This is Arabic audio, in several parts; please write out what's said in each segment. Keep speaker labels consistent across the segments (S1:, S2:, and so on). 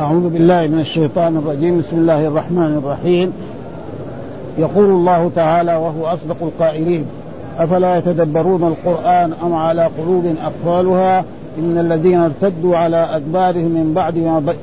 S1: أعوذ بالله من الشيطان الرجيم. بسم الله الرحمن الرحيم. يقول الله تعالى وهو أصدق القائلين أفلا يتدبرون القرآن أم على قلوب أقفالها؟ إن الذين ارتدوا على أدبارهم من بعد ما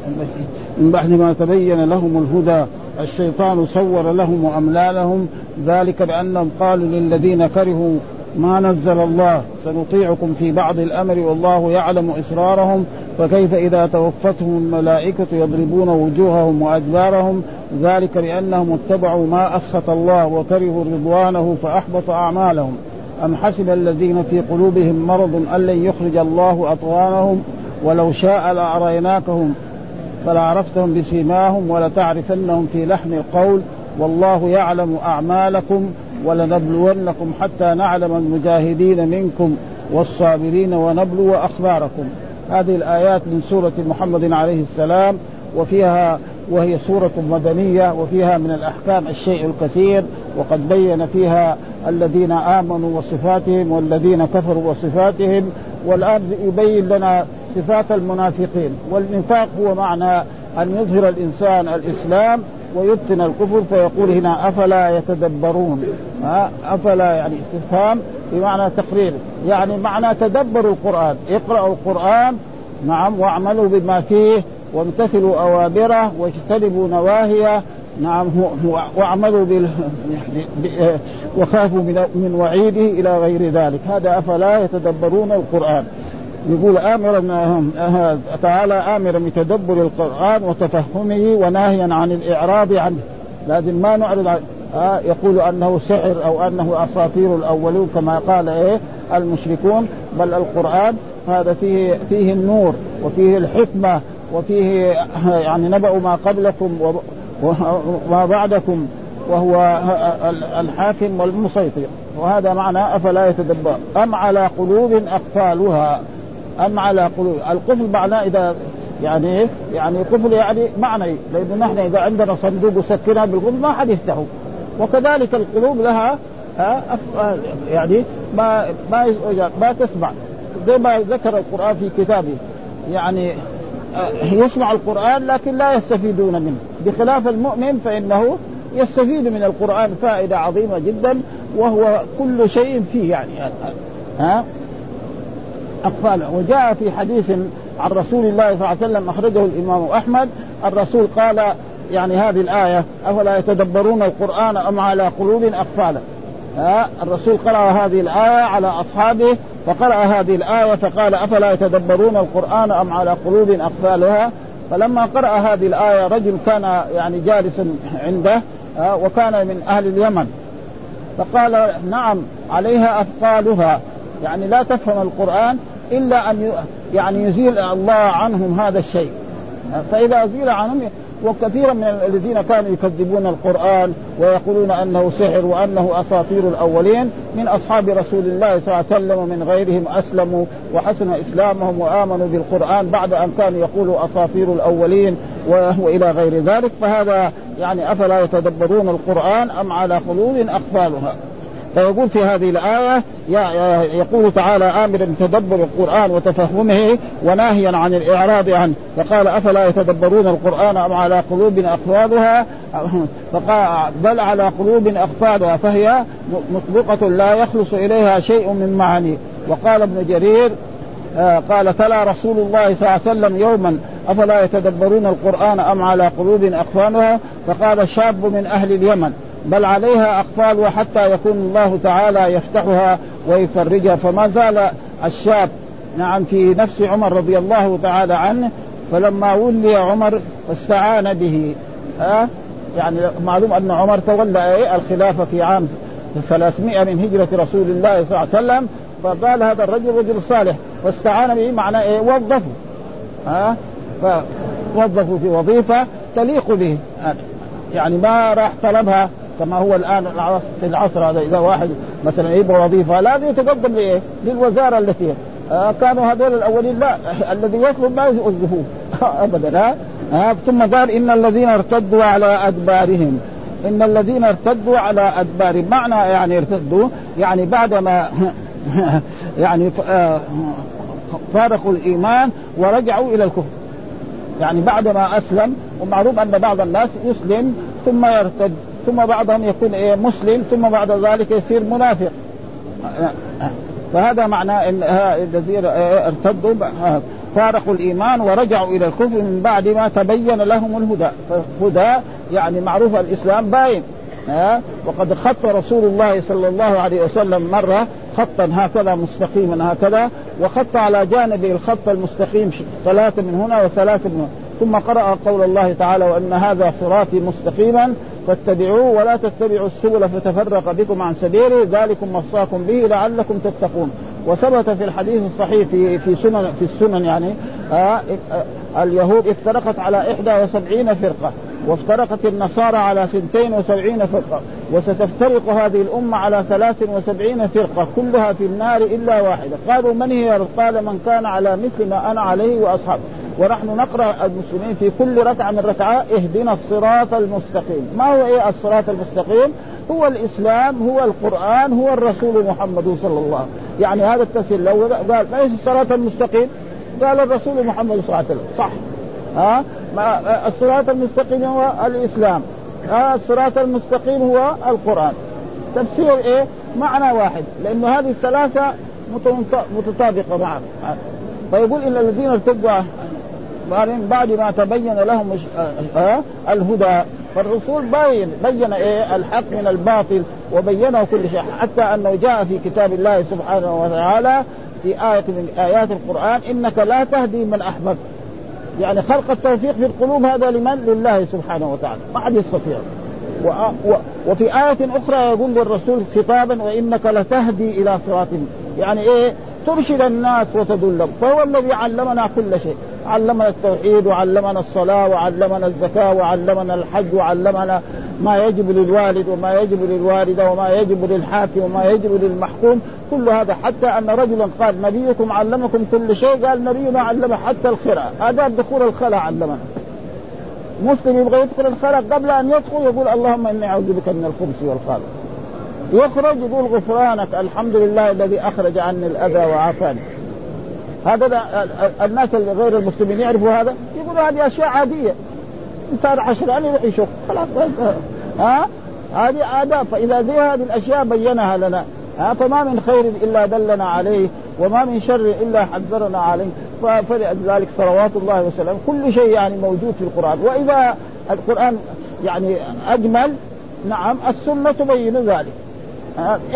S1: من بعد ما تبين لهم الهدى الشيطان صور لهم وأملى لهم ذلك بأنهم قالوا للذين كرهوا ما نزل الله سنطيعكم في بعض الأمر والله يعلم إسرارهم فكيف إذا توفتهم الملائكة يضربون وجوههم وأدبارهم؟ ذلك بانهم اتبعوا ما أسخط الله وكرهوا رضوانه فأحبط أعمالهم. أم حسب الذين في قلوبهم مرض أن لن يخرج الله اطغانهم ولو شاء لأريناكهم فلعرفتهم بسيماهم ولتعرفنهم في لحن القول والله يعلم أعمالكم. ولنبلونكم حتى نعلم المجاهدين منكم والصابرين ونبلو أخباركم. هذه الآيات من سورة محمد عليه السلام وفيها وهي سورة مدنية وفيها من الأحكام الشيء الكثير وقد بين فيها الذين آمنوا وصفاتهم والذين كفروا وصفاتهم. والآن يبين لنا صفات المنافقين. والنفاق هو معنى أن يظهر الإنسان الإسلام ويبطن الكفر فيقول هنا أفلا يتدبرون؟ أفلا يعني استفهام بمعنى تقرير. يعني معنى تدبروا القرآن. اقرأوا القرآن نعم واعملوا بما فيه وامتثلوا أوامره واجتنبوا نواهيه نعم واعملوا بال وخافوا من وعيده إلى غير ذلك. هذا أفلا يتدبرون القرآن. يقول امرا تعالى امرا بتدبر القرآن وتفهمه وناهيا عن الاعراض عنه. لازم ما نعرض عن آه يقول أنه سحر أو أنه أساطير الأولون كما قال إيه المشركون. بل القرآن هذا فيه فيه النور وفيه الحكمة وفيه يعني نبأ ما قبلكم وما بعدكم وهو الحاكم والمسيطر. وهذا معنى أفلا يتدبر؟ أم على قلوب أقفالها؟ أم على قلوب. القفل معناه إذا يعني إيه؟ يعني قفل يعني معنى. لأنه نحن إذا عندنا صندوق وسكرها بالقفل ما حد يفتحه. وكذلك القلوب لها يعني ما ما ما تسمع. زي ما ذكر القرآن في كتابه. يعني يسمع القرآن لكن لا يستفيدون منه. بخلاف المؤمن فإنه يستفيد من القرآن فائدة عظيمة جدا وهو كل شيء فيه يعني. ها؟ أقفاله. وجاء في حديث عن رسول الله صلى الله عليه وسلم أخرجه الإمام أحمد. الرسول قال يعني هذه الآية أفلا يتدبرون القرآن أم على قلوب أقفالا ها الرسول قرأ هذه الآية على أصحابه فقرأ هذه الآية فقال أفلا يتدبرون القرآن أم على قلوب أقفالها؟ فلما قرأ هذه الآية رجل كان يعني جالسا عنده وكان من أهل اليمن. فقال نعم عليها أثقالها. يعني لا تفهم القرآن إلا أن يعني يزيل الله عنهم هذا الشيء. فإذا أزيل عنهم وكثيرا من الذين كانوا يكذبون القرآن ويقولون أنه سحر وأنه أساطير الأولين من أصحاب رسول الله صلى الله عليه وسلم ومن غيرهم أسلموا وحسن إسلامهم وآمنوا بالقرآن بعد أن كانوا يقولوا أساطير الأولين وإلى غير ذلك. فهذا يعني أفلا يتدبرون القرآن أم على قلوب أقفالها. فيقول في هذه الآية يقول تعالى آمرا بتدبر القرآن وتفهمه وناهيا عن الإعراض عنه. فقال أفلا يتدبرون القرآن أم على قلوب أقفالها؟ فقال بل على قلوب أقفالها فهي مطبقة لا يخلص إليها شيء من معاني. وقال ابن جرير آه، قال تلا رسول الله صلى الله عليه وسلم يوما أفلا يتدبرون القرآن أم على قلوب أقفالها؟ فقال شاب من أهل اليمن. بل عليها أقفال وحتى يكون الله تعالى يفتحها ويفرجها. فما زال الشاب نعم في نفس عمر رضي الله تعالى عنه فلما ولي عمر استعان به. ها؟ يعني معلوم أن عمر تولى إيه؟ الخلافة في عام 300 من هجرة رسول الله صلى الله عليه وسلم فقال هذا الرجل رجل صالح واستعان به معناه إيه؟ وظفه. ها؟ فوظفوا في وظيفة تليق به. يعني ما راح طلبها. كما هو الآن في العصر هذا إذا واحد مثلا يبغى وظيفة لازم يتقدم لايه؟ للوزارة التي آه كانوا هذول الأولين لا الذي يطلب ما يوظفوه ابدا ها؟ آه ثم قال إن الذين ارتدوا على أدبارهم. إن الذين ارتدوا على أدبارهم. معنى يعني ارتدوا يعني بعدما يعني آه فارقوا الإيمان ورجعوا إلى الكفر. يعني بعد ما أسلم ومعروف أن بعض الناس يسلم ثم يرتد. ثم بعضهم يكون إيه مسلم ثم بعد ذلك يصير منافق. فهذا معناه إن الذين ارتدوا فارقوا الإيمان ورجعوا إلى الكفر من بعد ما تبين لهم الهدى. فالهدى يعني معروف الإسلام باين. ها؟ وقد خط رسول الله صلى الله عليه وسلم مرة خطا هكذا مستقيما هكذا وخط على جانبه الخط المستقيم ثلاثة من هنا وثلاثة من هنا. ثم قرأ قول الله تعالى وأن هذا صراطي مستقيما. فاتبعوه ولا تتبعوا السبل فتفرق بكم عن سبيله ذلكم وصاكم به لعلكم تتقون. وثبت في الحديث الصحيح في في سنن في السنن يعني آه آه اليهود افترقت على 71 فرقة وافترقت النصارى على 72 فرقة وستفترق هذه الأمة على 73 فرقة كلها في النار إلا واحدة. قالوا من هي؟ قال من كان على مثل ما أنا عليه واصحابي ونحن نقرأ المسلمين في كل ركعة من ركعات اهدنا الصراط المستقيم. ما هو إيه الصراط المستقيم؟ هو الإسلام هو القرآن هو الرسول محمد صلى الله عليه وسلم. يعني هذا التفسير لو قال ما الصراط المستقيم؟ قال الرسول محمد صلى الله عليه وسلم. صح. ها؟ الصراط المستقيم هو الإسلام. ها؟ الصراط المستقيم هو القرآن. تفسير إيه؟ معنى واحد. لأنه هذه الثلاثة متطابقة معا. فيقول إن الذين ارتدوا بعد ما تبين لهم الهدى. فالرسول بين بين إيه؟ الحق من الباطل وبينه كل شيء. حتى أنه جاء في كتاب الله سبحانه وتعالى في آية من آيات القرآن إنك لا تهدي من أحببت. يعني خلق التوفيق في القلوب هذا لمن؟ لله سبحانه وتعالى. ما حد يستطيع. و... و... وفي آية أخرى يقول للرسول خطابا وإنك لتهدي إلى صراط. يعني إيه؟ ترشد الناس وتدلهم فهو الذي علمنا كل شيء. علمنا التوحيد وعلمنا الصلاة وعلمنا الزكاة وعلمنا الحج وعلمنا ما يجب للوالد وما يجب للوالدة وما يجب للحاكم وما يجب للمحكوم. كل هذا حتى أن رجلا قال نبيكم علمكم كل شيء قال نبينا علم حتى القراءة آداب دخول الخلاء علمنا. مسلم يبغى يدخل الخلاء قبل أن يدخل يقول اللهم إني أعوذ بك من الخبث والخبث. يخرج يقول غفرانك الحمد لله الذي أخرج عني الأذى وعافاني. هذا الناس غير المسلمين يعرفوا هذا يقولوا هذه أشياء عادية. انسان عشران يروح يشوف خلاص ها؟ هذه آداب فإذا زي هذه الأشياء بينها لنا ها؟ فما من خير إلا دلنا عليه وما من شر إلا حذرنا عليه. فلذلك صلوات الله وسلامه كل شيء يعني موجود في القرآن. وإذا القرآن يعني أجمل نعم السنة تبين ذلك.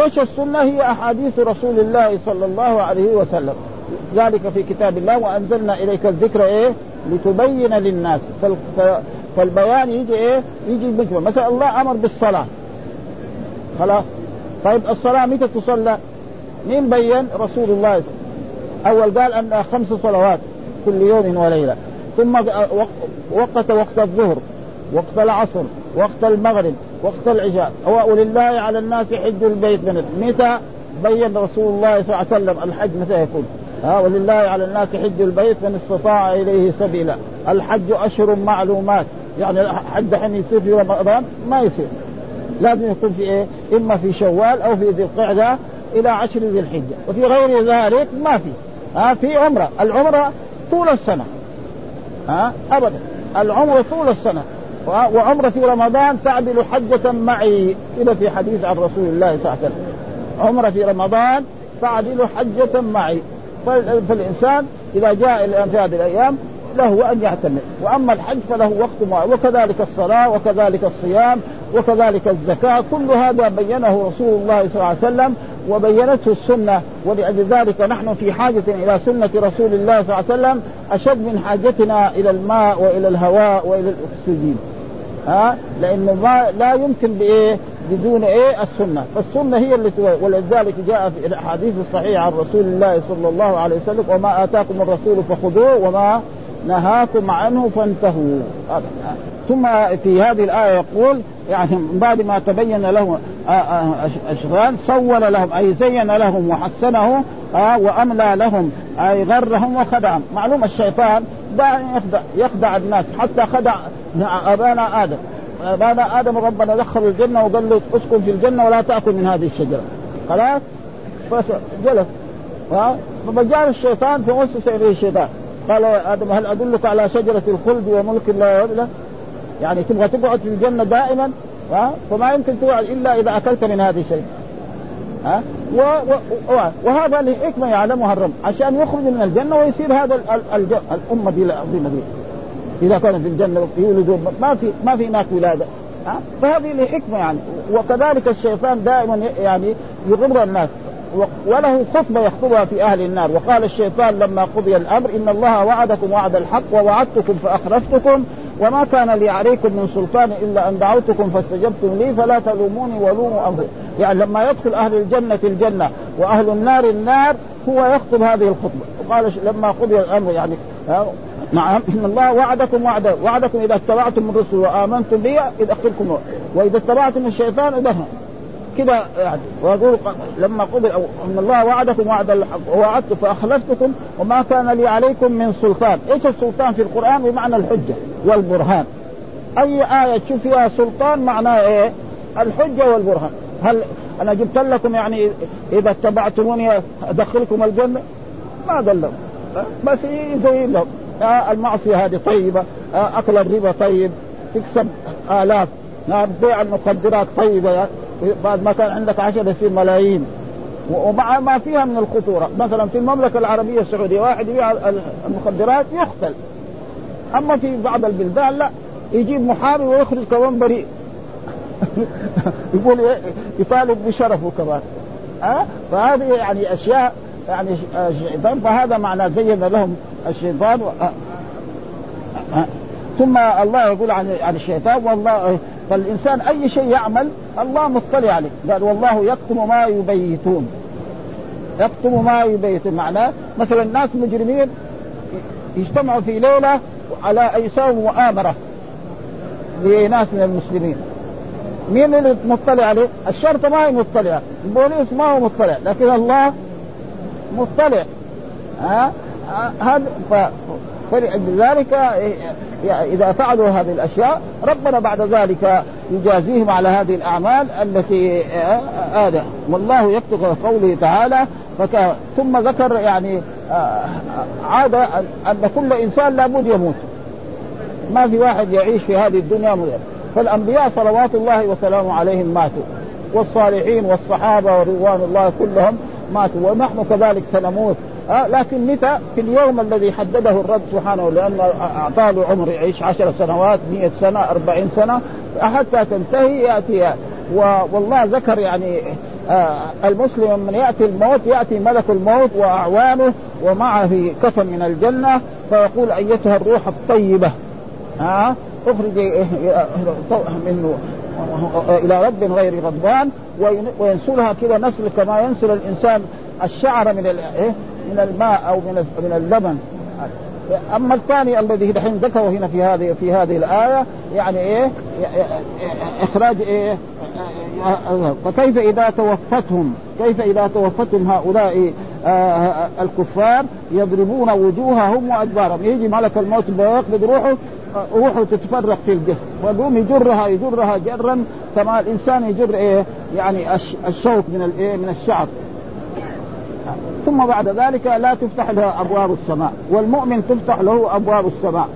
S1: إيش السنة؟ هي أحاديث رسول الله صلى الله عليه وسلم. ذلك في كتاب الله وأنزلنا إليك الذكر إيه؟ لتبين للناس. فالبيان يجي إيه؟ يجي بكرة مثلا الله أمر بالصلاة. خلاص؟ طيب الصلاة متى تصلى؟ مين بين؟ رسول الله. أول قال أن خمس صلوات كل يوم وليلة. ثم وقت وقت الظهر وقت العصر وقت المغرب وقت العشاء. ولله على الناس حج البيت. من متى؟ بين رسول الله صلى الله عليه وسلم. الحج متى يكون؟ ها ولله على الناس حج البيت من استطاع إليه سبيلا. الحج أشهر معلومات. يعني الحج حين يصير في رمضان ما يصير. لازم يكون في إيه؟ إما في شوال أو في ذي القعدة إلى عشر ذي الحجة. وفي غير ذلك ما في. ها في عمرة. العمرة طول السنة. ها ابدا. العمرة طول السنة. وعمرة في رمضان تعدل حجة معي. إلى في حديث عن رسول الله صلى الله عليه وسلم. عمرة في رمضان تعدل حجة معي. فالإنسان إذا جاء في هذه الأيام له أن يعتمر وأما الحج فله وقت معين وكذلك الصلاة وكذلك الصيام وكذلك الزكاة كل هذا بينه رسول الله صلى الله عليه وسلم وبينته السنة. ولأجل ذلك نحن في حاجة إلى سنة رسول الله صلى الله عليه وسلم أشد من حاجتنا إلى الماء وإلى الهواء وإلى الأكسجين. ها؟ لأنه ما لا يمكن بإيه؟ بدون إيه؟ السنة. فالسنة هي اللي ولذلك جاء في الأحاديث الصحيحة عن رسول الله صلى الله عليه وسلم وما آتاكم الرسول فخذوه وما نهاكم عنه فانتهوا. ثم في هذه الآية يقول يعني بعد ما تبين له أشغال صور لهم أي زين لهم وحسنه وأملى لهم أي غرهم وخدعهم. معلوم الشيطان دائما يخدع يخدع الناس حتى خدع أبانا آدم. آبانا آدم ربنا دخل الجنة وقال له اسكن في الجنة ولا تأكل من هذه الشجرة. خلاص؟ فجلس فجاء الشيطان فوسوس اليه الشيطان. قال يا آدم هل أدلك على شجرة الخلد وملك لا. يبلى يعني تبغى تقعد في الجنة دائما؟ ها؟ فما يمكن تقعد إلا إذا أكلت من هذه الشيء ها؟ و و وهذا لحكمة يعلمها الرب. عشان يخرج من الجنة ويصير هذا الأمة دي العظيمه دي. إذا كان في الجنة يولدون ما في ما في هناك ولادة. ها؟ فهذه لحكمه يعني. وكذلك الشيطان دائما يعني يغر الناس. وله خطبة يخطبها في أهل النار. وقال الشيطان لما قضي الأمر إن الله وعدكم وعد الحق ووعدتكم فأخلفتكم وما كان لي عليكم من سلطان إلا أن دعوتكم فاستجبتم لي فلا تلوموني ولوموا أنفسكم. يعني لما يدخل أهل الجنة الجنة وأهل النار النار هو يخطب هذه الخطبة. وقال لما قضي الأمر يعني نعم أن الله وعدكم وعدا وعدكم إذا اتبعتم الرسل وآمنتم بي ادخلكم وإذا اتبعتم الشيطان ادخل كذا يعني. ويقول لما قبل أو أن الله وعدكم وعد الحق ووعدت فأخلفتكم وما كان لي عليكم من سلطان، إيش السلطان في القرآن؟ بمعنى الحجة والبرهان. أي آية؟ تشوف فيها سلطان معناه إيه؟ الحجة والبرهان، هل أنا جبت لكم يعني إذا اتبعتموني أدخلكم الجنة؟ ما قال لهم بس يزين لهم. المعصية هذه طيبة أكل الربا طيب تكسب آلاف. بيع المخدرات طيبة. بعد ما كان عندك عشرة يصير ملايين. ومع ما فيها من الخطورة. مثلا في المملكة العربية السعودية واحد يبيع المخدرات يقتل. أما في بعض البلدان لا. يجيب محامي ويخرج كمان بريء يقول يطالب بشرفه كمان. ها أه؟ فهذه يعني أشياء يعني الشيطان فهذا معنى زين لهم الشيطان. و... ثم الله يقول عن عن الشيطان والله فالإنسان أي شيء يعمل الله مطلع عليه. قال والله يكتم ما يبيتون. يكتم ما يبيتون. معناه مثلا الناس مجرمين يجتمعوا في ليلة على ان يساووا مؤامره لناس من المسلمين. مين اللي مطلع عليه؟ الشرطه ما هي مطلعه، البوليس ما هو مطلع، لكن الله مطلع ها؟ هذا فلذلك إذا فعلوا هذه الأشياء ربنا بعد ذلك يجازيهم على هذه الأعمال التي هذا والله يكتب قوله تعالى فك... ثم ذكر يعني عاد ان كل إنسان لابد يموت. ما في واحد يعيش في هذه الدنيا مدير. فالأنبياء صلوات الله وسلامه عليهم ماتوا. والصالحين والصحابة ورضوان الله كلهم ماتوا ونحن كذلك سنموت آه لكن متى في اليوم الذي حدده الرب سبحانه لأنه أعطاه عمر يعيش عشر سنوات مئة سنة أربعين سنة حتى تنتهي يأتي والله ذكر يعني آه المسلم من يأتي الموت يأتي ملك الموت وأعوانه ومعه كفن من الجنة فيقول أيتها الروح الطيبة ها آه اخرجي من إلى رب غير غضبان وينسلها كذا نسل كما ينسل الإنسان الشعر من إيه؟ من الماء أو من من اللبن. أما الثاني الذي دحين ذكره هنا في هذه في هذه الآية يعني إيه؟ إخراج إيه؟ فكيف إذا توفتهم؟ كيف إذا توفتهم هؤلاء آه الكفار؟ يضربون وجوههم وأدبارهم. يجي ملك الموت بيقبض روحه روحه تتفرق في الجسم ويقوم يجرها يجرها جرا. كما الإنسان يجر إيه؟ يعني الشوك من الايه من الشعر. ثم بعد ذلك لا تفتح له أبواب السماء. والمؤمن تفتح له أبواب السماء.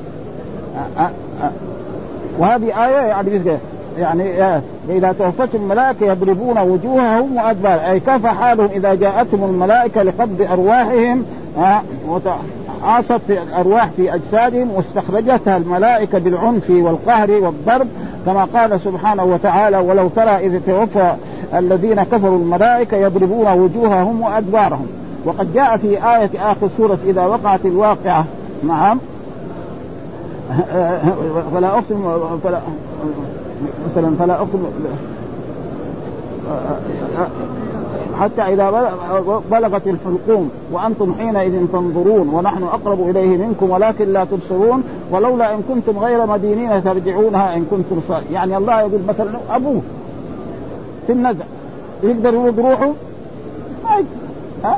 S1: وهذه آية يعني يعني إذا توفتهم الملائكة يضربون وجوههم وأدبار. أي كيف حالهم إذا جاءتهم الملائكة لقبض أرواحهم؟ عاصت الأرواح في أجسادهم واستخرجتها الملائكة بالعنف والقهر والضرب كما قال سبحانه وتعالى ولو ترى إذ توفى الذين كفروا الملائكة يضربون وجوههم وأدبارهم. وقد جاء في آية آخر سورة إذا وقعت الواقعة. نعم. فلا أقسم فلا مثلا فلا أقسم حتى إذا بلغت الحلقوم وأنتم حينئذ تنظرون ونحن أقرب إليه منكم ولكن لا تبصرون ولولا إن كنتم غير مدينين ترجعونها إن كنتم صالحين يعني الله يقول مثلا أبوه في النزع يقدر يرد روحه؟ ما يقدر. ها؟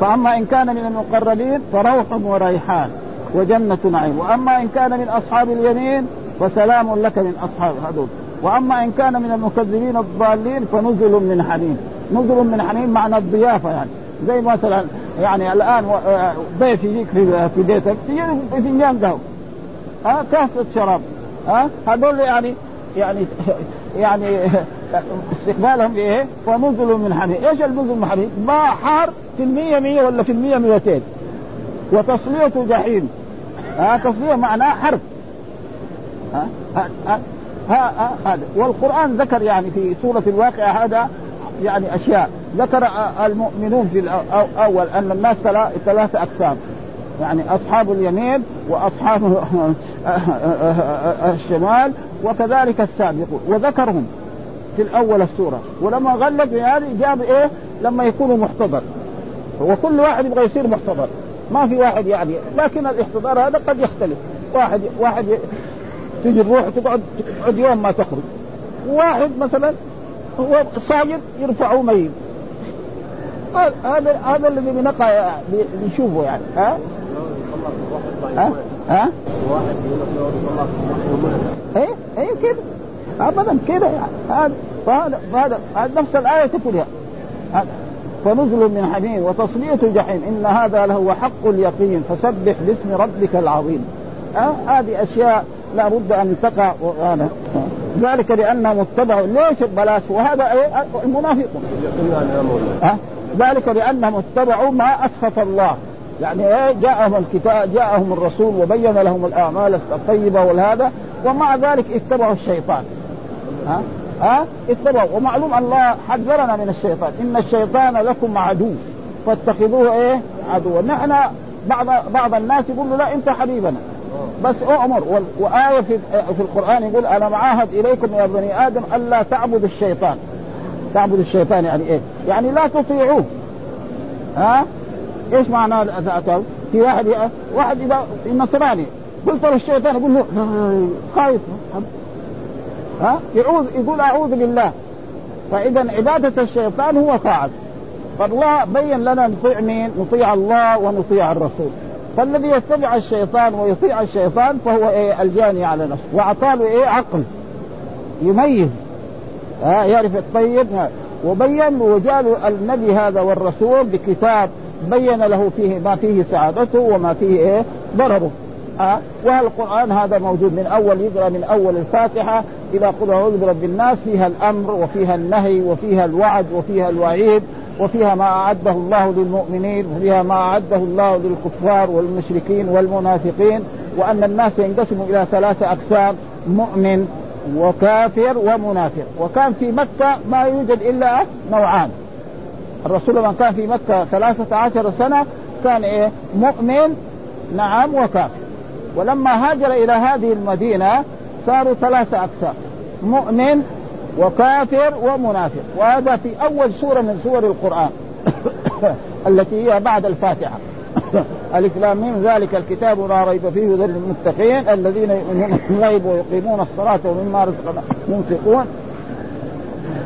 S1: فأما إن كان من المقربين فروح وريحان وجنة نعيم وأما إن كان من أصحاب اليمين فسلام لك من أصحاب هذول وأما إن كان من المكذبين الضالين فنزل من حميم. نزل من حميم معنى الضيافة يعني. زي مثلا يعني الآن ضيف يجيك في بيتك تجي فنجان قهوة. ها كاسة شراب. ها هذول يعني يعني يعني استقبالهم إيه؟ ونزل من حميم، إيش النزل من حميم؟ ماء حار في المية مية ولا في المية مئتين وتصلية جحيم. ها تصلية معناه حرب. ها ها ها هذا والقرآن ذكر يعني في سورة الواقعة هذا يعني أشياء. ذكر المؤمنون في الأول أن الناس ثلاثة أقسام. يعني أصحاب اليمين وأصحاب الشمال وكذلك السابقون وذكرهم في الأول السورة. ولما غلق هذه جاب إيه؟ لما يكونوا محتضر. وكل واحد يبغى يصير محتضر. ما في واحد يعني. لكن الاحتضار هذا قد يختلف. واحد واحد تجي الروح تقعد تقعد يوم ما تخرج. واحد مثلا صاير يرفعه ميت هذا هذا الذي بنقى بنشوفه يعني. ها؟ ها؟ ها؟ إيه؟ إيه كده؟ ابدا كده يعني. هذا فهذا فهذا نفس الآية تقول هذا. فنزل من حميم وتصلية الجحيم. إن هذا لهو حق اليقين. فسبح باسم ربك العظيم. أه؟ هذه أشياء لا بد أن تقع. وهذا. ذلك لأنهم اتبعوا ليش بلاش وهذا إيه المنافقون أه؟ ذلك لأنهم اتبعوا ما أسخط الله. يعني إيه؟ جاءهم الكتاب جاءهم الرسول وبين لهم الأعمال الطيبة والهذا ومع ذلك اتبعوا الشيطان. ها؟ ها؟ اتبعوا. ومعلوم الله حذرنا من الشيطان. إن الشيطان لكم عدو. فاتخذوه إيه؟ عدوا. نحن بعض بعض الناس يقول له لا أنت حبيبنا. بس اؤمر وآية في في القرآن يقول أنا معاهد إليكم يا بني آدم الا تعبدوا الشيطان؟ تعبدوا الشيطان يعني إيه؟ يعني لا تطيعوه. ها؟ إيش معنى في واحد واحد اذا النصراني قلت له الشيطان يقول له خايف. ها؟ يعوذ يقول أعوذ بالله. فإذا عبادة الشيطان هو طاعة. فالله بين لنا نطيع مين؟ نطيع الله ونطيع الرسول. فالذي يتبع الشيطان ويطيع الشيطان فهو إيه؟ الجاني على نفسه. واعطاه إيه؟ عقل. يميز. ها يعرف الطيب. وبين وجاء النبي هذا والرسول بكتاب بين له فيه ما فيه سعادته وما فيه إيه؟ ضرره. أه؟ والقرآن هذا موجود من أول؟ يقرأ من أول الفاتحة إلى قل أعوذ برب الناس. فيها الأمر وفيها النهي وفيها الوعد وفيها الوعيد. وفيها ما أعده الله للمؤمنين وفيها ما أعده الله للكفار والمشركين والمنافقين وأن الناس ينقسموا إلى ثلاثة أقسام مؤمن وكافر ومنافق. وكان في مكة ما يوجد إلا نوعان. الرسول لما كان في مكة ثلاثة عشر سنة كان إيه؟ مؤمن نعم وكافر. ولما هاجر إلى هذه المدينة صاروا ثلاثة أقسام مؤمن وكافر ومنافق. وهذا في أول سورة من سور القرآن. التي هي بعد الفاتحة. ألف لام ذلك الكتاب لا ريب فيه هدى للمتقين الذين يؤمنون بالغيب ويقيمون الصلاة ومما رزقناهم ينفقون.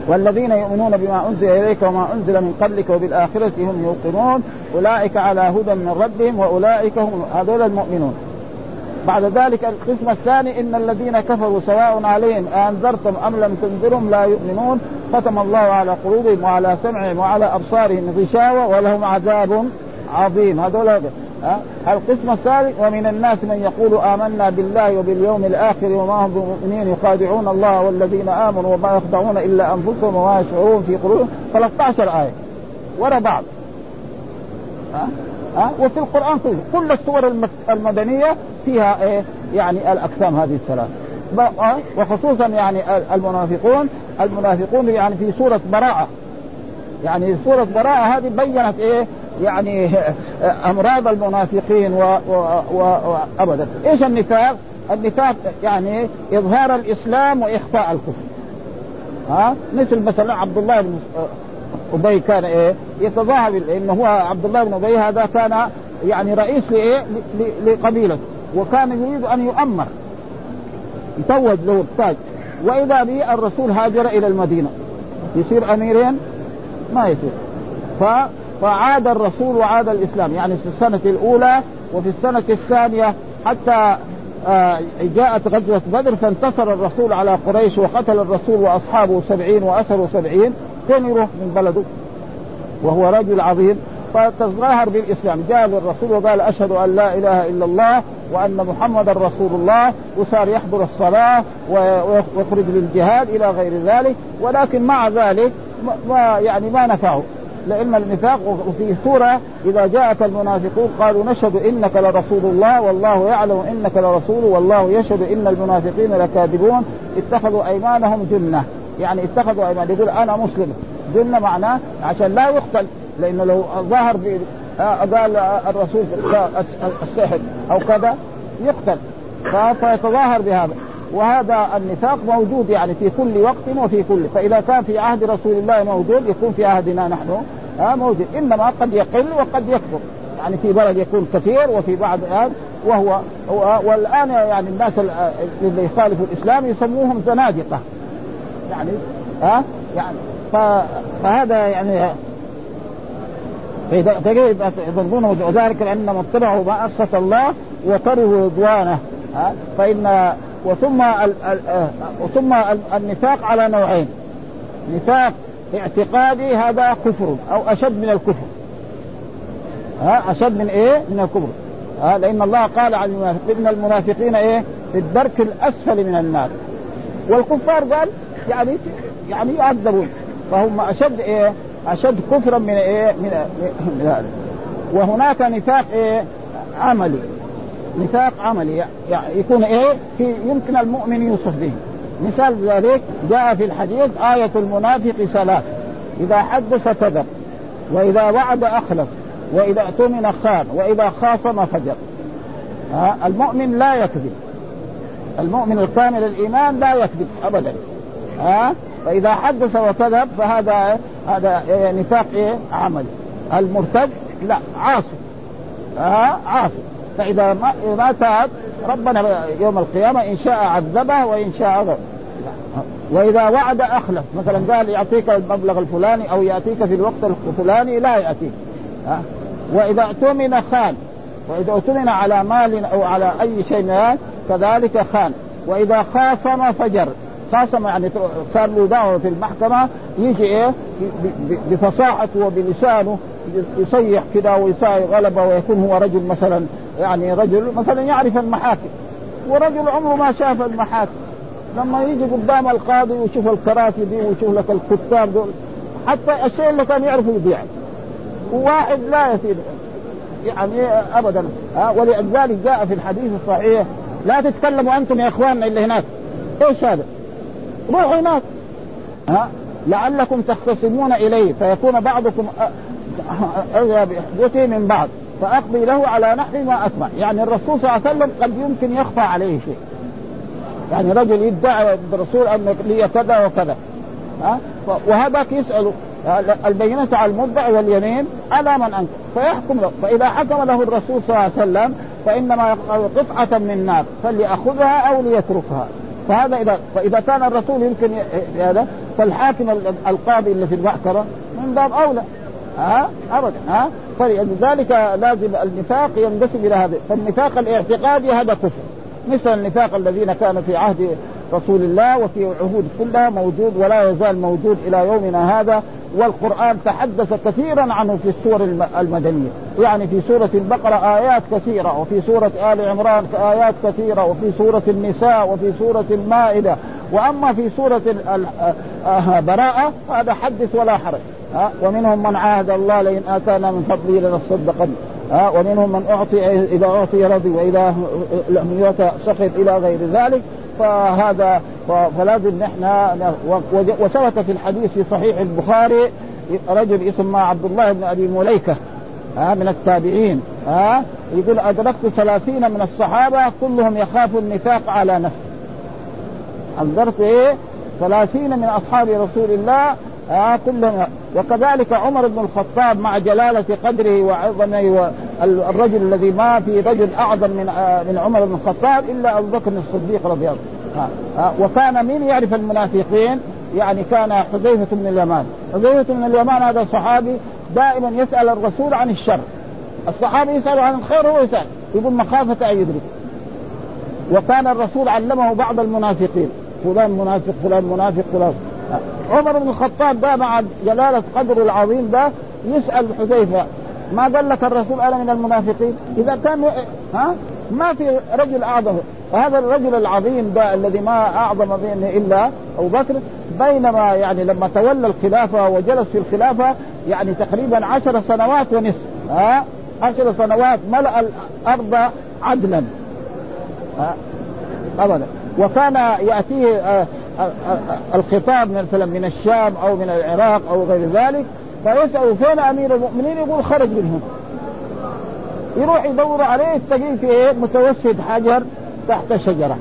S1: والذين يؤمنون بما أنزل إليك وما أنزل من قبلك وبالآخرة هم يوقنون. أولئك على هدى من ربهم وأولئك هم هذول المؤمنون. بعد ذلك القسم الثاني إن الذين كفروا سواء عليهم انذرتم أم لم تنذرهم لا يؤمنون. ختم الله على قلوبهم وعلى سمعهم وعلى أبصارهم غشاوة ولهم عذاب عظيم. هذول القسم الثالث ومن الناس من يقول آمنا بالله وباليوم الآخر وما هم بمؤمنين يخادعون الله والذين آمنوا وما يخدعون إلا أنفسهم وما يشعرون في قلوبهم. 13 آية. ورا بعض. ها؟ ها؟ وفي القرآن كله. كل السور المدنية فيها إيه؟ يعني الأقسام هذه الثلاث. وخصوصا يعني المنافقون المنافقون يعني في سورة براءة. يعني سورة براءة هذه بينت إيه؟ يعني أمراض المنافقين. وابدا إيش النفاق؟ النفاق يعني إظهار الإسلام وإخفاء الكفر. ها؟ مثل مثلا عبد الله بن أبي كان إيه؟ يتظاهر إنه هو عبد الله بن أبي هذا كان يعني رئيس لإيه؟ لقبيلته. وكان يريد أن يؤمر يتوج له التاج. وإذا به الرسول هاجر إلى المدينة. يصير أميرين؟ ما يصير. ف فعاد الرسول وعاد الإسلام. يعني في السنة الأولى وفي السنة الثانية حتى آه، جاءت غزوة بدر فانتصر الرسول على قريش وقتل الرسول وأصحابه سبعين وأسروا سبعين. فين يروح؟ من بلده. وهو رجل عظيم. فتظاهر بالإسلام. جاء للرسول وقال أشهد أن لا إله إلا الله وأن محمدا رسول الله وصار يحضر الصلاة ويخرج للجهاد إلى غير ذلك. ولكن مع ذلك ما يعني ما نفعه. لأن النفاق وفي سورة إذا جاءك المنافقون قالوا نشهد إنك لرسول الله والله يعلم إنك لرسول والله يشهد إن المنافقين لكاذبون. اتخذوا أيمانهم جنة. يعني اتخذوا ايمان يقول أنا مسلم. جنة معناه عشان لا يقتل. لأنه لو ظهر قال الرسول السحر أو كذا يقتل. فيتظاهر بهذا. وهذا النفاق موجود يعني في كل وقت وفي كل. فإذا كان في عهد رسول الله موجود يكون في عهدنا نحن ها موجود. إنما قد يقل وقد يكثر يعني في بلد يكون كثير وفي بعض هذا وهو والآن يعني الناس اللي يخالفوا الإسلام يسموهم زنادقة. يعني ها يعني. فهذا يعني فكيف يظنون وذلك لأنهم اتبعوا ما اسخط الله وكرهوا رضوانه فان وثم وثم النفاق على نوعين. نفاق اعتقادي هذا كفر أو أشد من الكفر. ها؟ أشد من إيه؟ من الكفر. ها؟ لأن الله قال عن المنافقين إن المنافقين إيه؟ في الدرك الأسفل من النار. والكفار قال يعني يعني يعذبون. فهم أشد إيه؟ أشد كفرا من إيه؟ من, من هذا وهناك نفاق إيه؟ عملي. نفاق عملي. يعني يكون إيه؟ في يمكن المؤمن يوصف به. مثال ذلك جاء في الحديث آية المنافق ثلاث إذا حدث كذب وإذا وعد أخلف. وإذا اؤتمن خان. وإذا خاصم فجر. المؤمن لا يكذب. المؤمن الكامل الإيمان لا يكذب أبدا. ها؟ فإذا حدث وكذب فهذا هذا نفاق إيه؟ عملي المرتد؟ لا عاصي. ها؟ عاصي. فإذا ما, تاب ربنا يوم القيامة إن شاء عذبه وإن شاء غفر وإذا وعد أخلف. مثلا قال يعطيك المبلغ الفلاني أو يأتيك في الوقت الفلاني لا يأتيك. ها؟ وإذا اؤتمن خان. وإذا اؤتمن على مال أو على أي شيء كذلك خان. وإذا خاصم فجر. خاصم يعني صار له دعوة في المحكمة يجي إيه؟ بفصاحته وبلسانه يصيح كذا ويساوي غلبة ويكون هو رجل مثلا يعني رجل مثلا يعرف المحاكم. ورجل عمره ما شاف المحاكم. لما يجي قدام القاضي ويشوف الكراسي دي ويشوف لك الكتاب دول حتى الشيء اللي كان يعرفه يضيع وواحد لا يصير يعني ابدا. ها ولذلك جاء في الحديث الصحيح لا تتكلموا أنتم يا إخواننا اللي هناك. إيش هذا؟ روحوا هناك ها؟ لعلكم تختصمون إليه فيكون بعضكم اولى بحجته من بعض فأقضي له على نحو ما أسمع. يعني الرسول صلى الله عليه وسلم قد يمكن يخفى عليه شيء. يعني رجل يدعي الرسول أن لي كذا وكذا. ها؟ وهذاك يسأل البينة على المدعي واليمين على من انكر فيحكم له. فإذا حكم له الرسول صلى الله عليه وسلم فإنما قطعة من نار فليأخذها أو ليتركها. فهذا اذا فإذا كان الرسول يمكن هذا فالحاكم القاضي اللي في المحكمة من باب أولى. ها؟ ابدا ها؟ فلذلك لازم النفاق ينقسم إلى هذا فالنفاق الاعتقادي هذا كفر. مثل النفاق الذين كانوا في عهد رسول الله وفي عهود كلها موجود ولا يزال موجود إلى يومنا هذا والقرآن تحدث كثيرا عنه في السور المدنية. يعني في سورة البقرة آيات كثيرة وفي سورة آل عمران آيات كثيرة وفي سورة النساء وفي سورة المائدة. وأما في سورة آه، براءة هذا حدث ولا حرج. ومنهم من عاهد الله لئن آتانا من فضله لنصدقن. ها ومنهم من أعطي إذا أعطي رضي وإذا لم يؤت سخط إلى غير ذلك. فهذا فلازم نحن وثبت في الحديث في صحيح البخاري رجل اسمه عبد الله بن أبي مليكة ها من التابعين ها يقول أدركت ثلاثين من الصحابة كلهم يخافوا النفاق على نفسه. انظرت إيه؟ ثلاثين من أصحاب رسول الله آه كلهم. وكذلك عمر بن الخطاب مع جلالة قدره وعظمه الرجل الذي ما في رجل أعظم من آه من عمر بن الخطاب إلا أبو بكر الصديق رضي الله عنه. وكان من يعرف المنافقين؟ يعني كان حذيفة بن اليمان. حذيفة بن اليمان هذا صحابي دائما يسأل الرسول عن الشر. الصحابي يسأل عن الخير هو يسأل. يقول مخافة أن يدرك. وكان الرسول علمه بعض المنافقين. فلان منافق فلان منافق فلان. عمر بن الخطاب ده مع جلالة قدره العظيم ده يسأل حذيفة ما قال لك الرسول أنا من المنافقين؟ إذا كان ها؟ ما في رجل أعظم. وهذا الرجل العظيم ده الذي ما أعظم منه إلا أبو بكر. بينما يعني لما تولى الخلافة وجلس في الخلافة يعني تقريبا عشر سنوات ونصف ها؟ عشر سنوات ملأ الأرض عدلا. ها؟ ابدا. وكان يأتيه آه، آه، آه، الخطاب مثلا من الشام أو من العراق أو غير ذلك. فيسأل فين أمير المؤمنين؟ يقول خرج منهم. يروح يدور عليه تلاقيه في إيه؟ متوسد حجر تحت شجرة.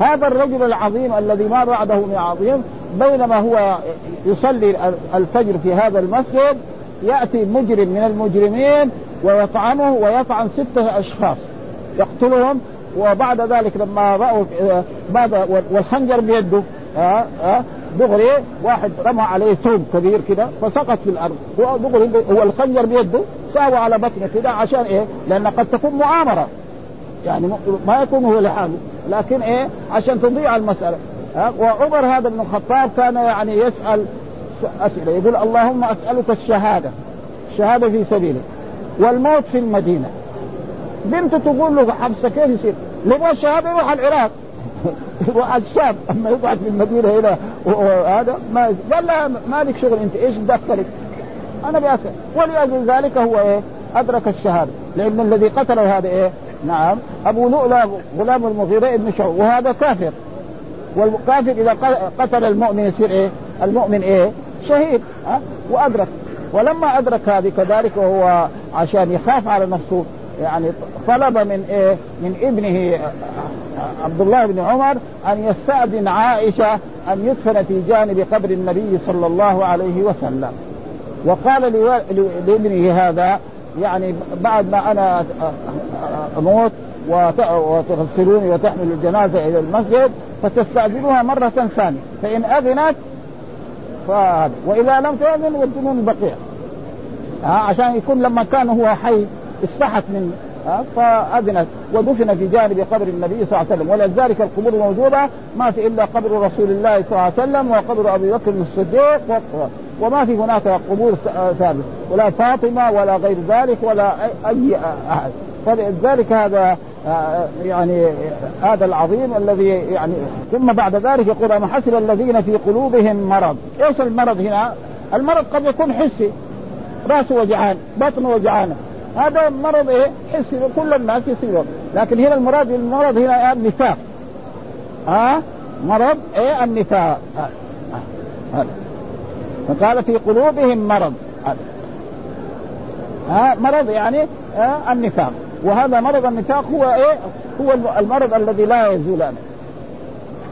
S1: هذا الرجل العظيم الذي ما بعده من عظيم بينما هو يصلي الفجر في هذا المسجد يأتي مجرم من المجرمين ويطعنه ويطعن ستة أشخاص. يقتلهم وبعد ذلك لما رأوا بعد والخنجر بيده ها ها دغري واحد رمى عليه ثوم كبير كده فسقط في الأرض. هو دغري هو الخنجر بيده ساوى على بطنه كده عشان إيه؟ لأن قد تكون مؤامره يعني ما يكون هو لحاله. لكن إيه؟ عشان تضيع المسألة. ها؟ وعمر هذا بن الخطاب كان يعني يسأل أسئلة. يقول اللهم أسألك الشهادة. الشهادة في سبيلك. والموت في المدينة. بنته تقول له حبسه كيف يصير؟ يبغى الشهادة يروح العراق. يروح الشام اما يقعد في المدينة هنا وهذا ما قال لا ما لك شغل أنت إيش دخلك؟ أنا بأسأل ولأجل ذلك هو إيه؟ أدرك الشهادة لأن الذي قتله هذا إيه؟ نعم أبو لؤلؤ غلام المغيرة ابن شعوب وهذا كافر والكافر إذا قتل المؤمن يصير إيه؟ المؤمن إيه؟ شهيد ها؟ وأدرك ولما أدرك هذه كذلك وهو عشان يخاف على نفسه يعني طلب من إيه؟ من ابنه عبد الله بن عمر أن يستأذن عائشة أن يدفن في جانب قبر النبي صلى الله عليه وسلم. وقال لابنه هذا يعني بعد ما أنا أموت وتغسلوني وتحمل الجنازة إلى المسجد فتستأذنوها مرة ثانية. فإن أذنت فهذا. وإذا لم تاذن ودنون البقيع. عشان يكون لما كان هو حي استحت من فأذنت ودفن في جانب قبر النبي صلى الله عليه وسلم ولذلك القبور موجودة ما في إلا قبر رسول الله صلى الله عليه وسلم وقبر أبي بكر الصديق وما في هناك قبور ثابتة ولا فاطمة ولا غير ذلك ولا اي أحد. فلذلك هذا يعني هذا العظيم الذي يعني ثم بعد ذلك يقول أما حسب الذين في قلوبهم مرض؟ إيش المرض هنا؟ المرض قد يكون حسي راسه وجعان بطنه وجعانه هذا مرض إيه؟ حسي كل الناس يصيبه لكن هنا المراد المرض هنا النفاق. ها؟ مرض إيه؟ النفاق. هذا فقال في قلوبهم مرض. ها. مرض يعني آه النفاق. وهذا مرض النفاق هو إيه؟ هو المرض الذي لا يزول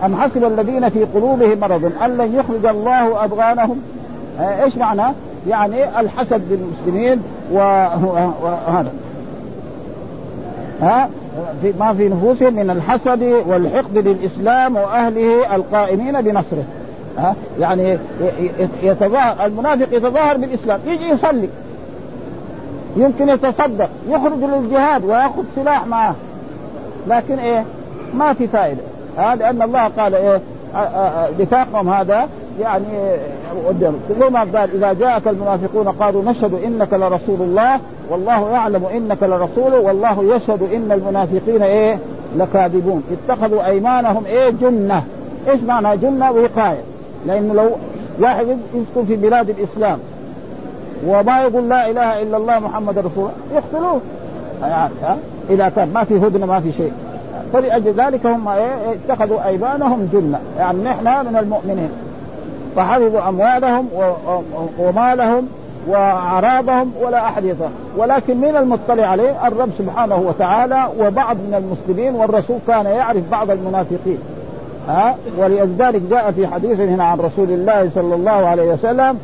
S1: أم حسب الذين في قلوبهم مرض؟ أن لن يخرج الله أبغانهم آه إيش معنى؟ يعني الحسد للمسلمين وهذا. ها؟ في ما في نفوسهم من الحسد والحقد للإسلام وأهله القائمين بنصره. ها؟ يعني يتظاهر المنافق يتظاهر بالإسلام. يجي يصلي. يمكن يتصدق. يخرج للجهاد ويأخذ سلاح معه. لكن إيه؟ ما في فائدة. هذا لأن الله قال إيه؟ نفاقهم هذا يعني قدام ما قال إذا جاءك المنافقون قالوا نشهد إنك لرسول الله والله يعلم إنك لرسوله والله يشهد إن المنافقين إيه؟ لكاذبون. اتخذوا أيمانهم إيه؟ جنة. إيش معنى جنة؟ وقاية. لأنه لو واحد يسكن في بلاد الإسلام وما يقول لا إله إلا الله محمد رسول الله يقتلوه. يعني إذا كان ما في هدنة ما في شيء. فلأجل ذلك هم إيه؟ اتخذوا أيمانهم جنة. يعني نحن من المؤمنين. فحفظوا أموالهم ومالهم وأعراضهم ولا أحد يطلع ولكن من المطلع عليه الرب سبحانه وتعالى وبعض من المسلمين والرسول كان يعرف بعض المنافقين. ها؟ ولذلك جاء في حديث هنا عن رسول الله صلى الله عليه وسلم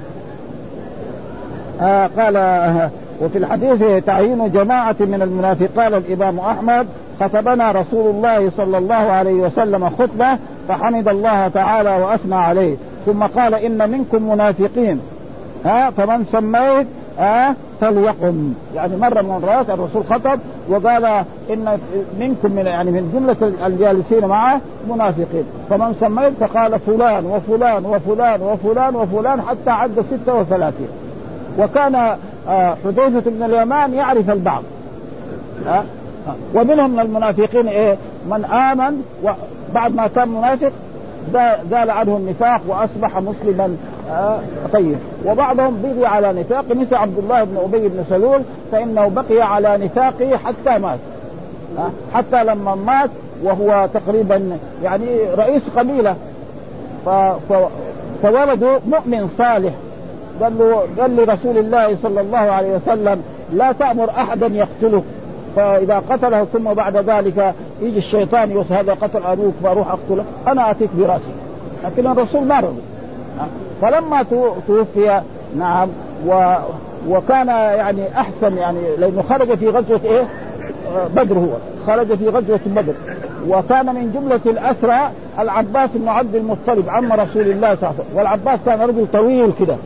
S1: آه قال وفي الحديث تعيين جماعة من المنافقين قال الإمام أحمد خطبنا رسول الله صلى الله عليه وسلم خطبة فحمد الله تعالى وأثنى عليه. ثم قال إن منكم منافقين. ها فمن سميت ها فليقم. يعني مرة من المرات الرسول خطب وقال إن منكم من يعني من جملة الجالسين معه منافقين. فمن سميت فقال فلان وفلان وفلان وفلان وفلان حتى عد ستة وثلاثين. وكان آه حذيفة بن اليمان يعرف البعض. آه ومنهم من المنافقين إيه؟ من آمن بعد ما كان منافق زال عنه النفاق وأصبح مسلما. آه طيب. وبعضهم بقي على نفاق. مثل عبد الله بن أبي بن سلول فإنه بقي على نفاقه حتى مات. آه حتى لما مات وهو تقريبا يعني رئيس قبيلة. فولده مؤمن صالح. قال له قال لرسول الله صلى الله عليه وسلم لا تأمر أحدا يقتله فإذا قتله ثم بعد ذلك يجي الشيطان يقول هذا قتل أبوك فأروح أقتله أنا أتيك برأسي. لكن الرسول ما رضي. فلما توفي نعم و وكان يعني أحسن يعني لأنه خرج في غزوة إيه؟ بدر هو. خرج في غزوة بدر. وكان من جملة الأسرى العباس بن عبد المطلب عم رسول الله صلى الله عليه وسلم. والعباس كان رجل طويل كده.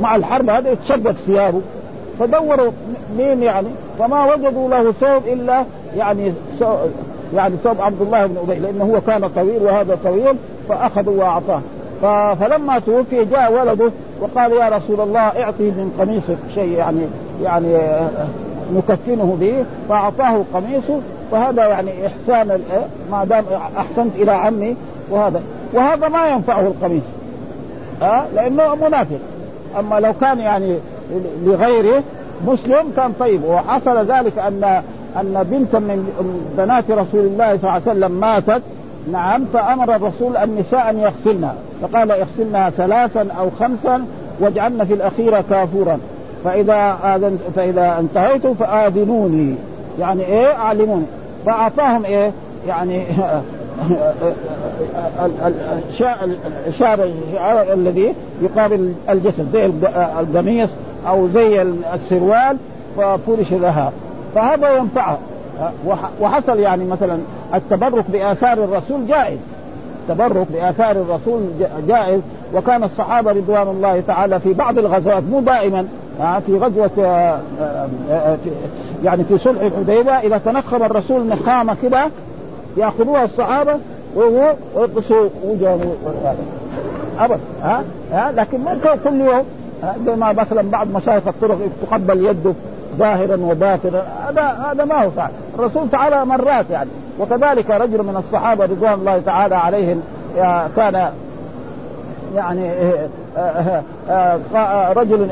S1: مع الحرب هذا يتشبك ثيابه. فدوروا مين يعني؟ فما وجدوا له ثوب إلا يعني يعني ثوب عبد الله بن أبي لأنه هو كان طويل وهذا طويل فأخذوا وأعطاه. فلما توفي جاء ولده وقال يا رسول الله اعطي من قميصك شيء يعني يعني نكفنه به. فأعطاه قميصه فهذا يعني إحسان ما دام أحسنت إلى عمي وهذا. وهذا ما ينفعه القميص ها أه؟ لأنه منافق. أما لو كان يعني لغيره مسلم كان طيب. وحصل ذلك أن أن بنتا من بنات رسول الله صلى الله عليه وسلم ماتت. نعم فأمر الرسول النساء أن يغسلنها. فقال اغسلنها ثلاثا أو خمسا واجعلن في الاخيره كافورا. فإذا آذن فإذا انتهيتم فآذنوني. يعني إيه؟ أعلموني. فأعطاهم إيه؟ يعني الشعر الذي يقابل الجسد زي القميص. أو زي السروال ففرش لها فهذا ينفعها وحصل يعني مثلا التبرك بآثار الرسول جائز. التبرك بآثار الرسول جائز. وكان الصحابة رضوان الله تعالى في بعض الغزوات مو دائما في غزوة يعني في صلح الحديبية إذا تنخم الرسول نخامة كده يأخذوها الصحابة ويقصوا وجههم ابدا ها ها لكن ما كل يوم زي ما مثلا بعض مشايخ الطرق تقبل يده ظاهرا وباطنا هذا هذا ما هو صحيح. الرسول تعالى مرات يعني وكذلك رجل من الصحابة رضوان الله تعالى عليهم كان يعني آه، آه، آه، رجل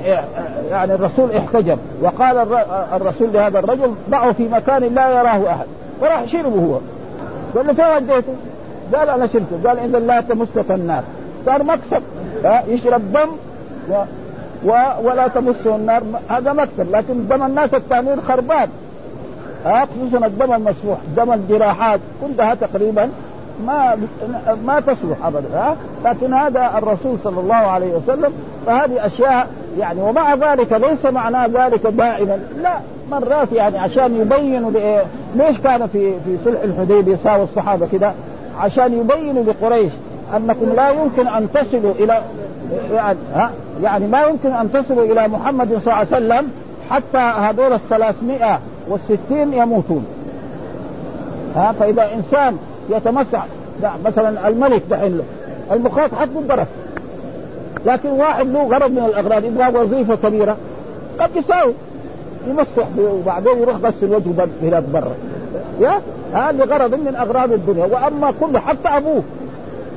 S1: يعني الرسول احتجب وقال الرسول لهذا الرجل ضعه في مكان لا يراه أحد فراح شربه هو. قال له فين وديته؟ قال أنا شربته قال اذا لا تمسك النار. صار مكسب يشرب دم و ولا تمسه النار. هذا مكسب لكن دم الناس الثانيين خربان. ها خصوصا الدم المسفوح دم الجراحات كلها تقريبا ما ما تصلح ابدا ها. لكن هذا الرسول صلى الله عليه وسلم فهذه أشياء يعني ومع ذلك ليس معناه ذلك دائما. لا مرات يعني عشان يبينوا ليش كان في في صلح الحديبية يساوي الصحابة كده؟ عشان يبينوا لقريش أنكم لا يمكن أن تصلوا إلى يعني ها يعني ما يمكن أن تصلوا إلى محمد صلى الله عليه وسلم حتى هذول الثلاثمائة والستين يموتون. ها فإذا إنسان يتمسع مثلا الملك دحين المخاط حقه الضرب لكن واحد له غرض من الأغراض يبغى وظيفة كبيرة قد يساوي يمسح وبعدين يروح غسل وجهه هناك برا يا هذا غرض من أغراض الدنيا. وأما كله حتى أبوه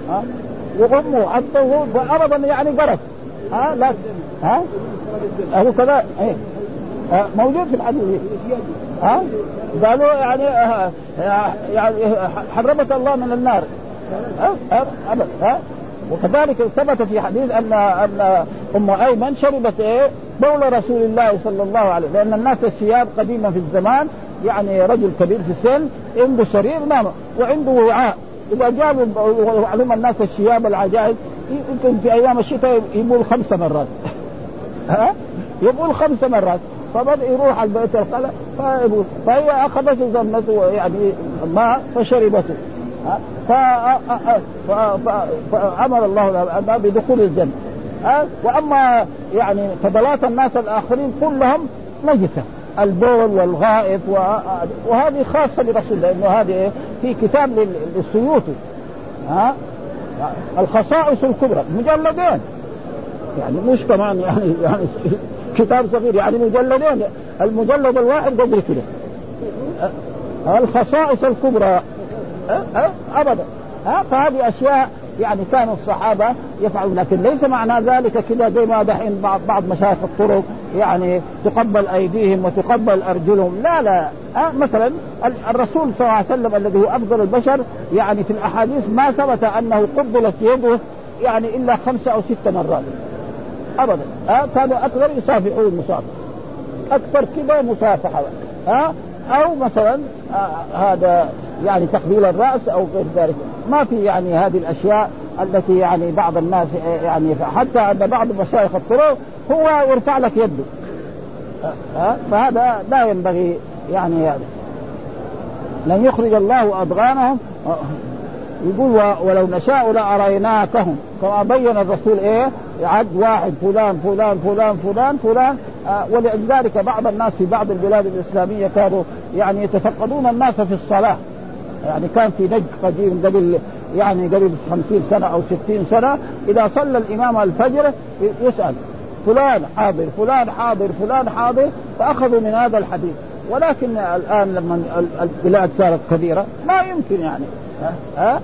S1: ها وأمه هو ابدا يعني قرف. ها؟ لا. ها؟ هو كذا. إيه. موجود في الحديث. ها؟ قالوا يعني آه يعني حرمت الله من النار. ها؟ ابدا ها؟ وكذلك ثبت في حديث أن أن أم أيمن شربت إيه؟ بول رسول الله صلى الله عليه لأن الناس الثياب قديما في الزمان يعني رجل كبير في السن عنده سرير نام وعنده وعاء. إذا جابوا وعلم الناس الشياب العجائب يمكن في أيام الشتاء يبول خمس مرات. ها؟ يبول خمس مرات. فبدا يروح على البيت الخلا فيبول. فهي أخذت زمته يعني ماء فشربته. فأمر الله بدخول الجنة. وأما يعني فضلات الناس الآخرين كلهم نجسة. البول والغائط وهذه خاصة لرسول الله لأنه هذه في كتاب للسيوطي. ها؟ الخصائص الكبرى مجلدين. يعني مش كمان يعني يعني كتاب صغير يعني مجلدين. المجلد الواحد قدر كده الخصائص الكبرى. ابدا. ها؟ فهذه أشياء يعني كانوا الصحابة يفعلون لكن ليس معنى ذلك كذا زي ما دحين بعض مشايخ الطرق يعني تقبل أيديهم وتقبل أرجلهم. لا لا. أه مثلا الرسول صلى الله عليه وسلم الذي هو أفضل البشر يعني في الأحاديث ما ثبت أنه قبلت يده يعني إلا خمسة أو ست مرات. ابدا. أه كانوا أكثر يصافحون مصافحه أكثر كذا مصافحه أه أو مثلا آه هذا يعني تقبيل الرأس أو غير ذلك. ما في يعني هذه الأشياء التي يعني بعض الناس يعني حتى عند بعض مشايخ الطرق هو يرفع لك يده. ها فهذا لا ينبغي يعني هذا. لن يخرج الله أضغانهم. يقول ولو نشاء لأريناكهم. كما بين الرسول إيه؟ عد واحد فلان فلان فلان فلان فلان. آه ولذلك بعض الناس في بعض البلاد الإسلامية كانوا يعني يتفقدون الناس في الصلاة. يعني كان في نجد قديم قبل يعني قبل خمسين سنة أو ستين سنة إذا صلى الإمام الفجر يسأل فلان حاضر فلان حاضر فلان حاضر؟ فأخذوا من هذا الحديث. ولكن الآن لما البلاد صارت كبيرة ما يمكن يعني. ها؟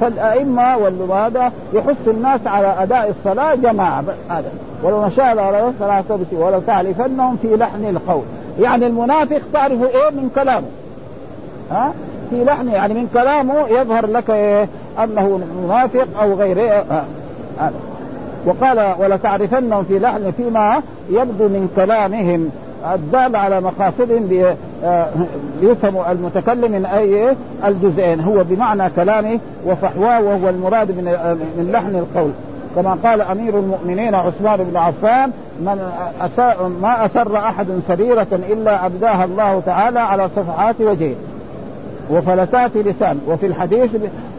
S1: فالأئمة وهذا يحث الناس على أداء الصلاة جماعة هذا. ولو نشاء لأرى فلا ولو تعرفنهم في لحن القول. يعني المنافق تعرف إيه من كلامه. ها؟ في لحن يعني من كلامه يظهر لك إيه؟ أنه منافق أو غيره هذا. وقال ولتعرفنهم في لحن فيما يبدو من كلامهم. الدال على مقاصدهم ليفهم المتكلم من أي الجزئين. هو بمعنى كلامه وفحواه وهو المراد من من لحن القول. كما قال أمير المؤمنين عثمان بن عفان من أسر ما أسر أحد سريرة إلا أبداها الله تعالى على صفحات وجهه. وفلتات لسان. وفي الحديث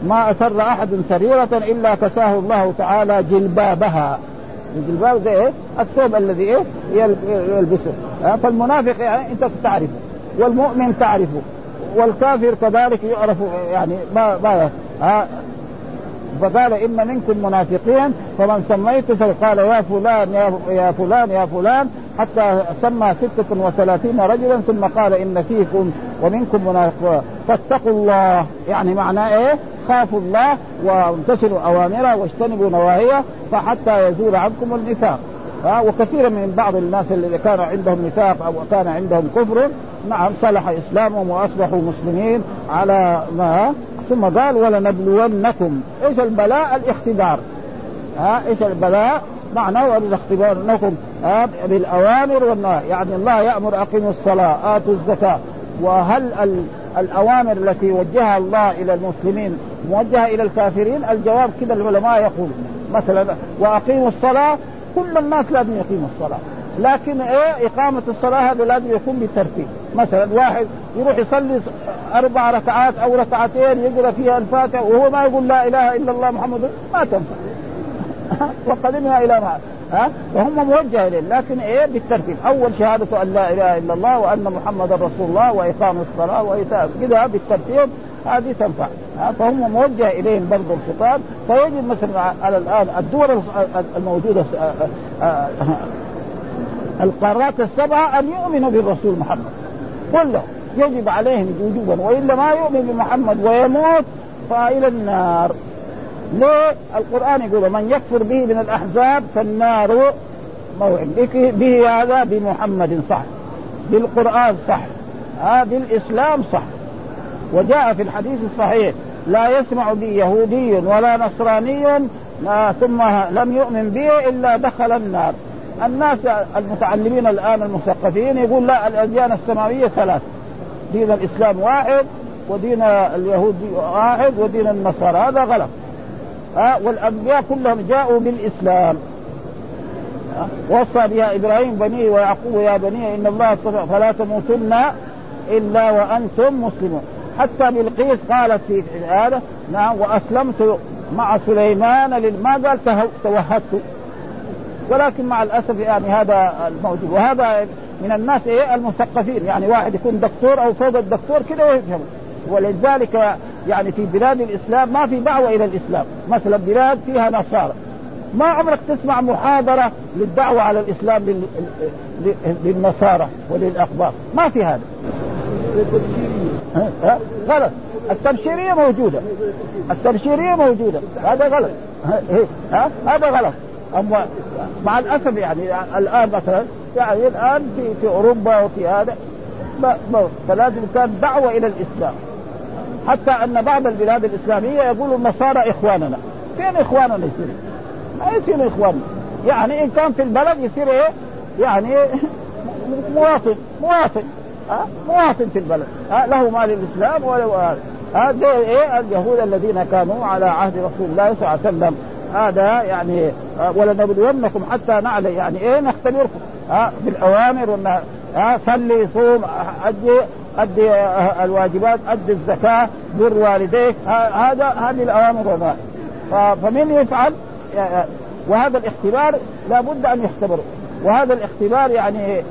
S1: ما أسر أحد سريرة إلا كساه الله تعالى جلبابها. الجلباب ده إيه؟ الثوب الذي إيه؟ يلبسه. فالمنافق يعني أنت تعرفه والمؤمن تعرفه والكافر كذلك يعرف يعني ما ما فقال إن منكم منافقين فمن سميت فقال يا فلان يا فلان يا فلان. حتى سمى ستة وثلاثين رجلا ثم قال إن فيكم ومنكم منافقون فاتقوا الله. يعني معناه إيه؟ خافوا الله وامتثلوا أوامره واجتنبوا نواهيه فحتى يزول عنكم النفاق. ها؟ وكثيرا من بعض الناس اللي كان عندهم نفاق أو كان عندهم كفر نعم صلح إسلامهم وأصبحوا مسلمين على ما؟ ثم قال ولنبلونكم. إيش البلاء؟ الاختبار. ها؟ إيش البلاء؟ معناه ولنختبرنكم بالأوامر والنواهي يعني الله يأمر أقيموا الصلاة آتوا الزكاة. وهل الأوامر التي وجهها الله إلى المسلمين موجهة إلى الكافرين؟ الجواب كذا العلماء يقول مثلا وأقيموا الصلاة كل الناس لازم يقيموا الصلاة. لكن إيه؟ إقامة الصلاة هذا لازم يكون بالترتيب مثلا واحد يروح يصلي أربع ركعات أو ركعتين يقرأ فيها الفاتحة وهو ما يقول لا إله إلا الله محمد ما تنفع. وقدمنا إلى ما؟ ها؟ وهم موجه إليه. لكن إيه؟ بالترتيب. أول شهادة أن لا إله إلا الله وأن محمدا رسول الله وإقام الصلاة وإيتاء كذا بالترتيب. هذه تنفع. فهم موجه إليهم برضه الخطاب. فيجب مثلا على الآن الدول الموجودة القارات السبعة أن يؤمنوا بالرسول محمد. كله يجب عليهم وجوبا. وإلا ما يؤمن بمحمد ويموت فإلى النار. ليه؟ القرآن يقول من يكفر به من الأحزاب فالنار موعد. به هذا بمحمد صح بالقرآن صح آه بالإسلام صح وجاء في الحديث الصحيح لا يسمع بي يهودي ولا نصراني ثم لم يؤمن بي إلا دخل النار. الناس المتعلمين الآن المثقفين يقول لا الأديان السماوية ثلاث. دين الإسلام واحد ودين اليهود واحد ودين النصارى. هذا غلط. ها والأنبياء كلهم جاءوا بالإسلام. وصى بها إبراهيم بنيه ويعقوب يا بني إن الله اصطفى فلا تموتن إلا وأنتم مسلمون. حتى بلقيس قالت في هذا نعم وأسلمت مع سليمان ما قال توهدت. ولكن مع الأسف يعني هذا الموجود. وهذا من الناس إيه المثقفين. يعني واحد يكون دكتور أو فوق الدكتور كده يفهم ولذلك يعني في بلاد الإسلام ما في دعوة إلى الإسلام. مثلا بلاد فيها نصارى. ما عمرك تسمع محاضرة للدعوة على الإسلام للنصارى وللاقباط ما في هذا. غلط. التبشيرية موجودة. التبشيرية موجودة. هذا غلط. ها؟ هذا غلط. أما مع الأسف يعني الآن مثلا يعني الآن في في أوروبا وفي هذا فلازم كان دعوة إلى الإسلام. حتى أن بعض البلاد الإسلامية يقولوا النصارى إخواننا. فين إخواننا يصير؟ ما يصير اخواننا يعني إن كان في البلد يصير إيه؟ يعني مواطن مواطن. ها؟ مواطن في البلد. ها؟ له مال الإسلام ولا هذا إيه؟ اليهود الذين كانوا على عهد رسول الله صلى الله عليه وسلم. هذا يعني ولنبلونكم حتى نعلم يعني إيه نختبركم. ها؟ بالاوامر والنهي ها؟ صلي صوم ادي أدي الواجبات أدي الزكاة بر والديك هذا هذه الأوامر والنهي فمن يفعل وهذا الاختبار لابد أن يختبر وهذا الاختبار يعني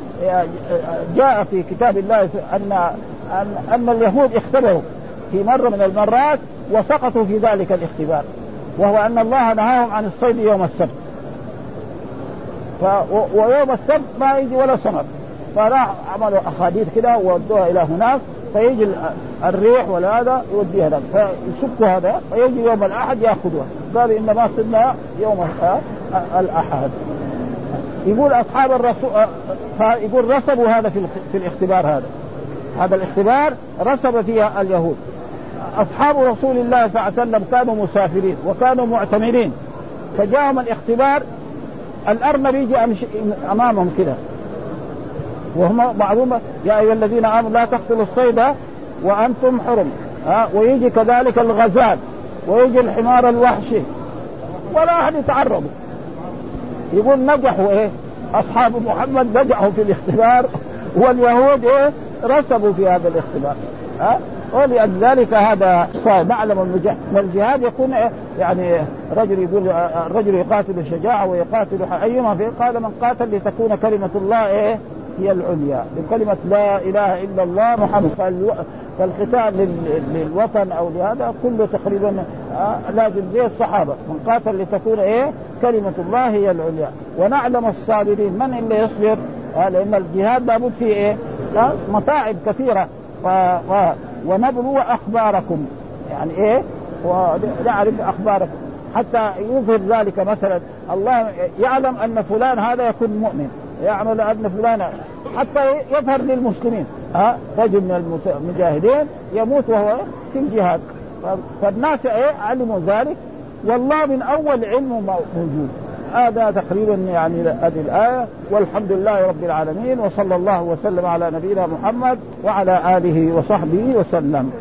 S1: جاء في كتاب الله ان ان, أن اليهود اختبروا في مرة من المرات وسقطوا في ذلك الاختبار. وهو أن الله نهاهم عن الصيد يوم السبت. ويوم السبت ما يجي ولا سمك فراح عملوا اخاديد كده وودوها إلى هناك فيجي الريح ولا هذا يوديها هناك. فيشكوا هذا فيجي يوم الأحد يأخذوها. قالوا إنما صرنا يوم الأحد. يقول أصحاب الرسول يقول رسبوا هذا في الاختبار هذا. هذا الاختبار رسب فيها اليهود. أصحاب رسول الله صلى الله عليه وسلم كانوا مسافرين وكانوا معتمرين. فجاءهم الاختبار الأرنب يجي أمامهم كده. وهم بعضهم يا أيها الذين آمنوا لا تقتلوا الصيد وأنتم حرم. ها ويجي كذلك الغزال ويجي الحمار الوحشي. ولا أحد يتعرضوا يقول نجحوا إيه أصحاب محمد نجحوا في الاختبار واليهود إيه رسبوا في هذا الاختبار. ها ولذلك هذا نعلم المجاهد والجهاد يكون إيه؟ يعني رجل يقول الرجل يقاتل شجاعه ويقاتل أيما في قال من قاتل لتكون كلمة الله إيه هي العليا بكلمة لا إله إلا الله محمد فالقتال للوطن أو لهذا كله تقريبا آه، لازم زي الصحابة من قاتل لتكون إيه؟ كلمة الله هي العليا. ونعلم الصابرين من اللي يصبر؟ آه، لأن الجهاد لابد فيه إيه؟ متاعب كثيرة. و... و... ونبلو أخباركم. يعني إيه؟ ونعرف أخباركم. حتى يظهر ذلك مثلا الله يعلم أن فلان هذا يكون مؤمن. يعمل أن فلان حتى يظهر للمسلمين. ها رجل من المجاهدين يموت وهو في الجهاد. فالناس إيه علموا ذلك. والله من أول علم موجود. هذا تقريبا يعني هذه الآية. والحمد لله رب العالمين وصلى الله وسلم على نبينا محمد وعلى آله وصحبه وسلم.